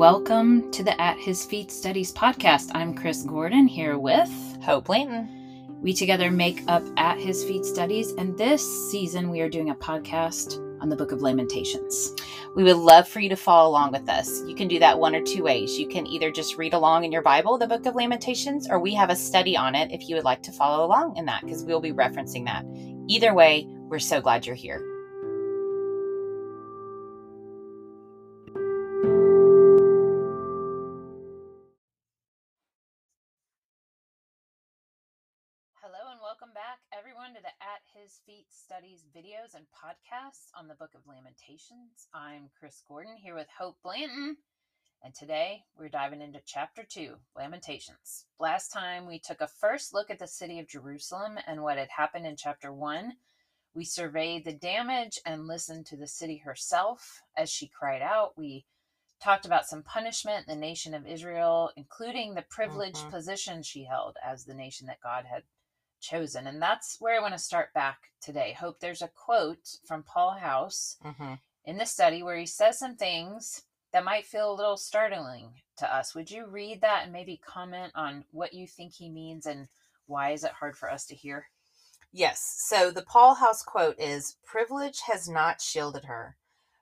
Welcome to the At His Feet Studies podcast. I'm Chris Gordon here with Hope Blanton. We together make up At His Feet Studies, and this season we are doing a podcast on the Book of Lamentations. We would love for you to follow along with us. You can do that one or two ways. You can either just read along in your Bible, the Book of Lamentations, or we have a study on it if you would like to follow along in that, because we'll be referencing that. Either way, we're so glad you're here. Feet Studies videos and podcasts on the Book of Lamentations. I'm Chris Gordon here with Hope Blanton, and today we're diving into chapter two, Lamentations. Last time we took a first look at the city of Jerusalem and what had happened in chapter one. We surveyed the damage and listened to the city herself as she cried out. We talked about some punishment the nation of Israel, including the privileged Mhm. position she held as the nation that God had chosen. And that's where I want to start back today. Hope there's a quote from Paul House Mm-hmm. in the study where he says some things that might feel a little startling to us. Would you read that and maybe comment on what you think he means and why is it hard for us to hear? Yes. So the Paul House quote is Privilege has not shielded her,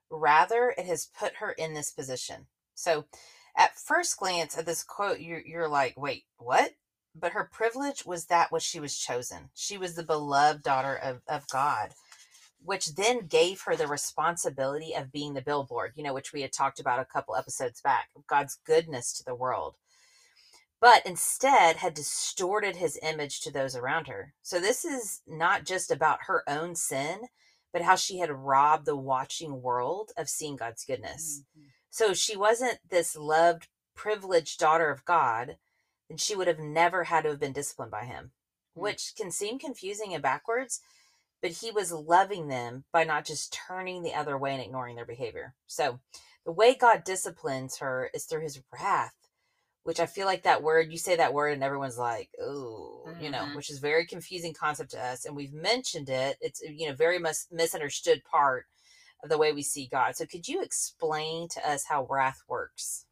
rather, it has put her in this position. So at first glance at this quote, you're, you're like, wait, what? But her privilege was that which she was chosen. She was the beloved daughter of, of God, which then gave her the responsibility of being the billboard, you know, which we had talked about a couple episodes back, God's goodness to the world but instead had distorted his image to those around her. So this is not just about her own sin, but how she had robbed the watching world of seeing God's goodness. Mm-hmm. So she wasn't this loved, privileged daughter of God, then she would have never had to have been disciplined by him, Mm. which can seem confusing and backwards, but he was loving them by not just turning the other way and ignoring their behavior. So the way God disciplines her is through his wrath which I feel like that word, you say that word and everyone's like, oh, you know, Mhm. which is very confusing concept to us. And we've mentioned it. It's, you know, very much misunderstood part of the way we see God. So could you explain to us how wrath works?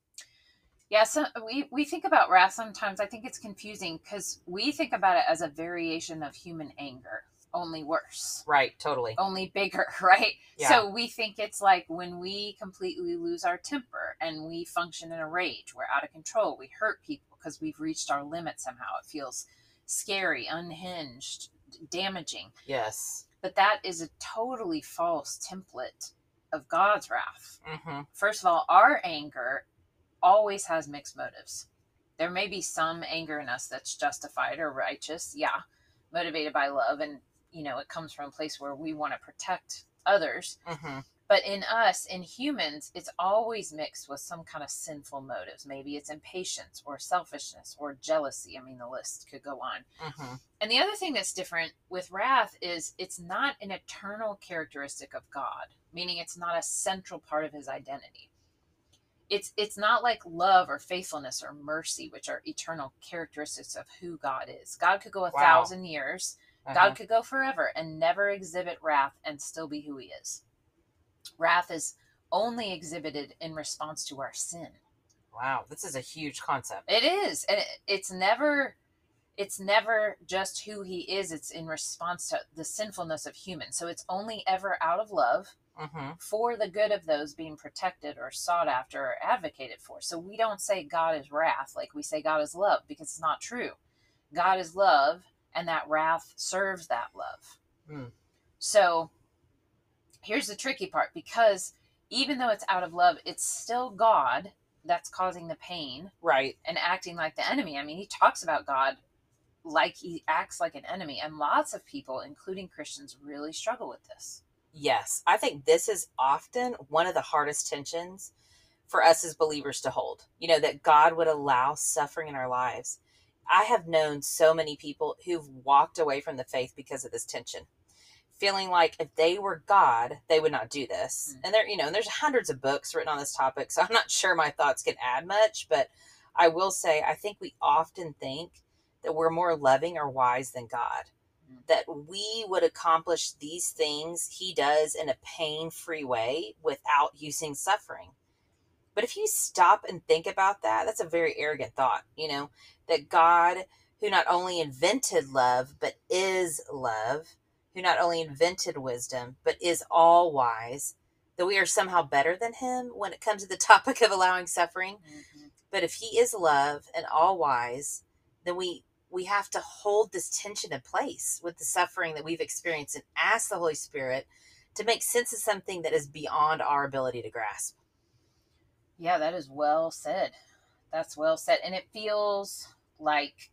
Yeah, so we, we think about wrath sometimes. I think it's confusing because we think about it as a variation of human anger, only worse, Right. Totally. only bigger, right? Yeah. So we think it's like when we completely lose our temper and we function in a rage, we're out of control, we hurt people because we've reached our limit somehow. It feels scary, unhinged, damaging. Yes. But that is a totally false template of God's wrath. Mm-hmm. First of all, our anger always has mixed motives. There may be some anger in us that's justified or righteous, yeah, motivated by love, and you know it comes from a place where we want to protect others. Mm-hmm. But in us, in humans, it's always mixed with some kind of sinful motives. Maybe it's impatience or selfishness or jealousy. I mean, the list could go on. Mm-hmm. And the other thing that's different with wrath is it's not an eternal characteristic of God, meaning it's not a central part of his identity. It's it's not like love or faithfulness or mercy, which are eternal characteristics of who God is. God could go a Wow. thousand years, Uh-huh. God could go forever and never exhibit wrath and still be who he is. Wrath is only exhibited in response to our sin. Wow. This is a huge concept. It is, and it, it's never, it's never just who he is. It's in response to the sinfulness of humans. So it's only ever out of love Mm-hmm. for the good of those being protected or sought after or advocated for. So we don't say God is wrath like we say God is love because it's not true. God is love, and that wrath serves that love. Mm. So here's the tricky part because even though it's out of love, it's still God that's causing the pain Right. and acting like the enemy. I mean, he talks about God like he acts like an enemy, and lots of people, including Christians, really struggle with this. Yes, I think this is often one of the hardest tensions for us as believers to hold. You know, that God would allow suffering in our lives. I have known so many people who've walked away from the faith because of this tension, feeling like if they were God, they would not do this. Mm. And there, you know, and there's hundreds of books written on this topic, so I'm not sure my thoughts can add much, but I will say I think we often think that we're more loving or wise than God that we would accomplish these things he does in a pain free way without using suffering. But if you stop and think about that, that's a very arrogant thought, you know, that God, who not only invented love, but is love, who not only invented wisdom, but is all wise, that we are somehow better than him when it comes to the topic of allowing suffering. Mhm. But if he is love and all wise, then we we have to hold this tension in place with the suffering that we've experienced and ask the Holy Spirit to make sense of something that is beyond our ability to grasp. Yeah, that is well said. That's well said. And it feels like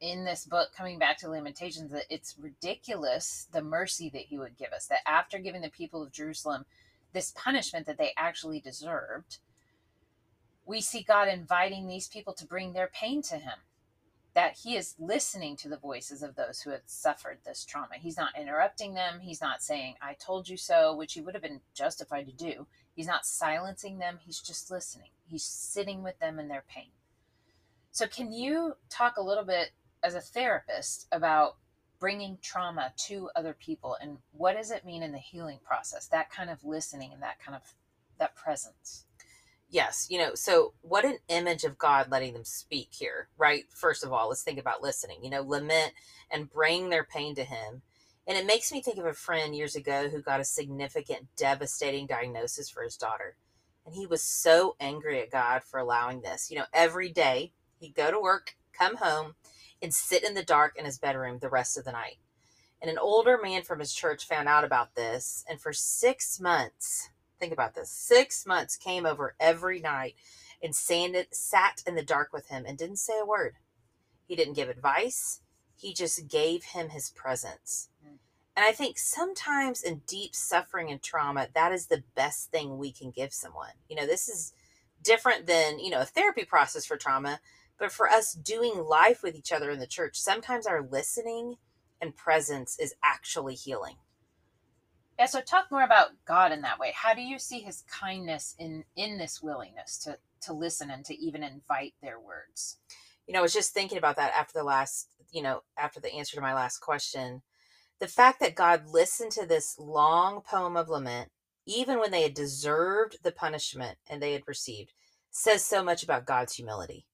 in this book, coming back to Lamentations, that it's ridiculous the mercy that he would give us. That after giving the people of Jerusalem this punishment that they actually deserved, we see God inviting these people to bring their pain to him. That he is listening to the voices of those who have suffered this trauma. He's not interrupting them. He's not saying, I told you so, which he would have been justified to do. He's not silencing them. He's just listening. He's sitting with them in their pain. So, can you talk a little bit as a therapist about bringing trauma to other people and what does it mean in the healing process? That kind of listening and that kind of that presence. Yes, you know, so what an image of God letting them speak here, right? First of all, let's think about listening, you know, lament and bring their pain to Him. And it makes me think of a friend years ago who got a significant, devastating diagnosis for his daughter. And he was so angry at God for allowing this. You know, every day he'd go to work, come home, and sit in the dark in his bedroom the rest of the night. And an older man from his church found out about this. And for six months, think about this six months came over every night and sanded, sat in the dark with him and didn't say a word. He didn't give advice, he just gave him his presence. Mm. And I think sometimes in deep suffering and trauma, that is the best thing we can give someone. You know, this is different than, you know, a therapy process for trauma, but for us doing life with each other in the church, sometimes our listening and presence is actually healing. Yeah, so talk more about God in that way. How do you see his kindness in in this willingness to to listen and to even invite their words? You know, I was just thinking about that after the last, you know, after the answer to my last question. The fact that God listened to this long poem of lament, even when they had deserved the punishment and they had received, says so much about God's humility.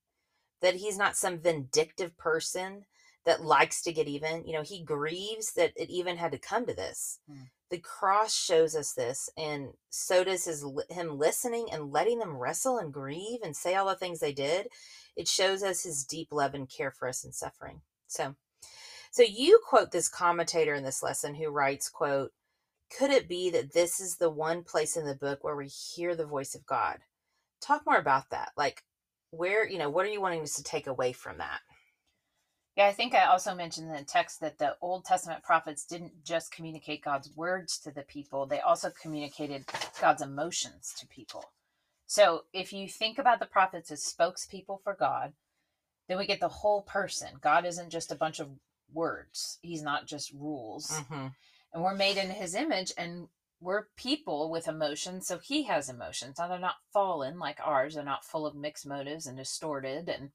That he's not some vindictive person that likes to get even. You know, he grieves that it even had to come to this. Hmm. The cross shows us this, and so does his him listening and letting them wrestle and grieve and say all the things they did. It shows us his deep love and care for us in suffering. So, so you quote this commentator in this lesson who writes, "quote Could it be that this is the one place in the book where we hear the voice of God?" Talk more about that. Like, where you know, what are you wanting us to take away from that? Yeah, I think I also mentioned in the text that the Old Testament prophets didn't just communicate God's words to the people, they also communicated God's emotions to people. So if you think about the prophets as spokespeople for God, then we get the whole person. God isn't just a bunch of words, He's not just rules. Mm-hmm. And we're made in His image and we're people with emotions, so He has emotions. Now, they're not fallen like ours, they're not full of mixed motives and distorted and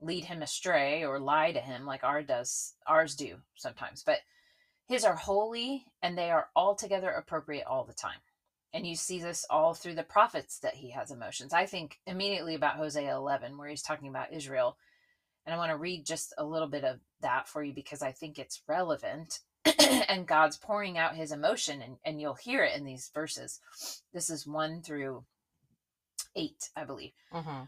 lead him astray or lie to him like our does ours do sometimes but his are holy and they are altogether appropriate all the time. And you see this all through the prophets that he has emotions. I think immediately about hosea 11 where he's talking about israel and i want to read just a little bit of that for you because i think it's relevant and god's pouring out his emotion and, and you'll hear it in these verses. This is 1 through 8 i believe. Mm-hmm.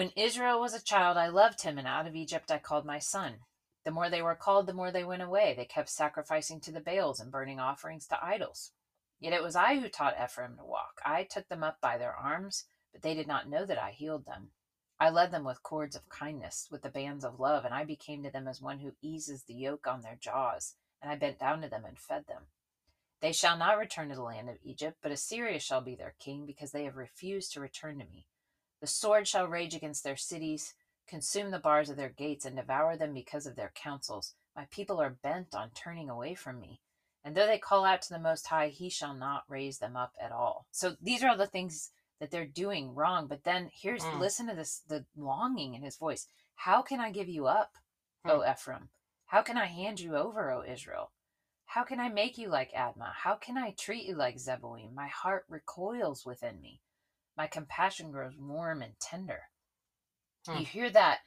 When Israel was a child, I loved him, and out of Egypt I called my son. The more they were called, the more they went away. They kept sacrificing to the Baals and burning offerings to idols. Yet it was I who taught Ephraim to walk. I took them up by their arms, but they did not know that I healed them. I led them with cords of kindness, with the bands of love, and I became to them as one who eases the yoke on their jaws, and I bent down to them and fed them. They shall not return to the land of Egypt, but Assyria shall be their king, because they have refused to return to me. The sword shall rage against their cities, consume the bars of their gates, and devour them because of their counsels. My people are bent on turning away from me. And though they call out to the Most High, he shall not raise them up at all. So these are all the things that they're doing wrong. But then here's Mm. listen to this the longing in his voice. How can I give you up, Hmm. O Ephraim? How can I hand you over, O Israel? How can I make you like Admah? How can I treat you like Zeboim? My heart recoils within me. My compassion grows warm and tender. Hmm. You hear that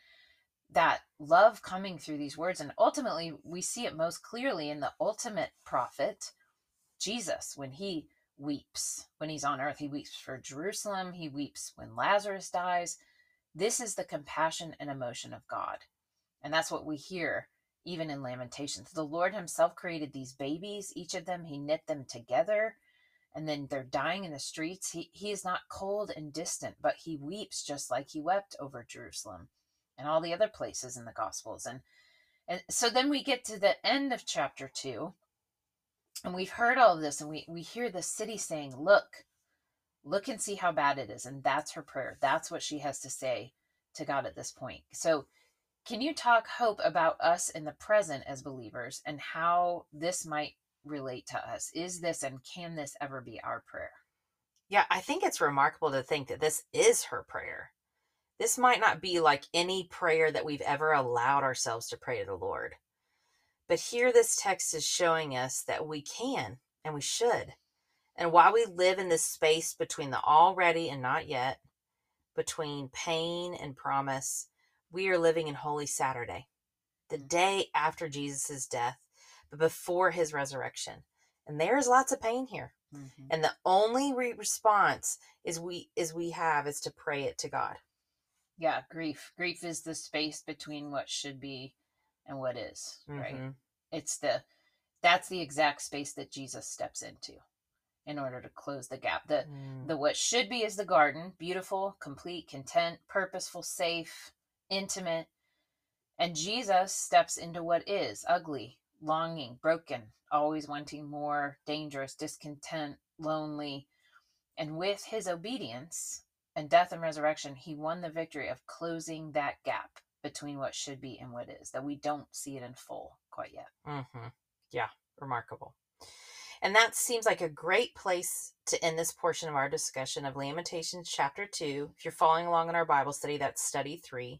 that love coming through these words and ultimately we see it most clearly in the ultimate prophet Jesus when he weeps when he's on earth he weeps for Jerusalem he weeps when Lazarus dies this is the compassion and emotion of God and that's what we hear even in lamentations the lord himself created these babies each of them he knit them together and then they're dying in the streets he, he is not cold and distant but he weeps just like he wept over jerusalem and all the other places in the gospels. And and so then we get to the end of chapter 2 and we've heard all of this and we we hear the city saying look look and see how bad it is and that's her prayer. That's what she has to say to god at this point. So can you talk hope about us in the present as believers and how this might relate to us is this and can this ever be our prayer Yeah, I think it's remarkable to think that this is her prayer. This might not be like any prayer that we've ever allowed ourselves to pray to the Lord. But here, this text is showing us that we can and we should. And while we live in this space between the already and not yet, between pain and promise, we are living in Holy Saturday, the mm. day after Jesus' death, before his resurrection. And there is lots of pain here. Mhm. And the only re- response is we is we have is to pray it to God. yeah grief grief is the space between what should be and what is, right Mhm. it's the that's the exact space that jesus steps into in order to close the gap the Mm. the what should be is the garden beautiful complete content purposeful safe intimate and jesus steps into what is ugly longing broken always wanting more dangerous discontent lonely and with his obedience and death and resurrection he won the victory of closing that gap between what should be and what is that we don't see it in full quite yet hmm Yeah, remarkable. And that seems like a great place to end this portion of our discussion of Lamentations chapter 2. If you're following along in our Bible study, that's study 3.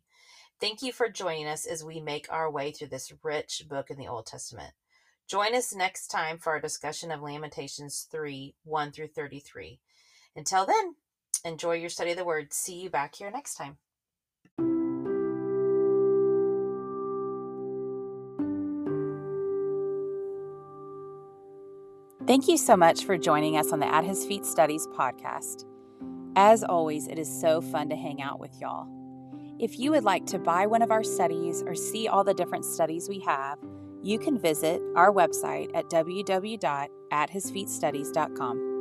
Thank you for joining us as we make our way through this rich book in the Old Testament. Join us next time for our discussion of Lamentations 3 1 through 33. Until then, enjoy your study of the Word. See you back here next time. Thank you so much for joining us on the At His Feet Studies podcast. As always, it is so fun to hang out with y'all. If you would like to buy one of our studies or see all the different studies we have, you can visit our website at www.athisfeetstudies.com.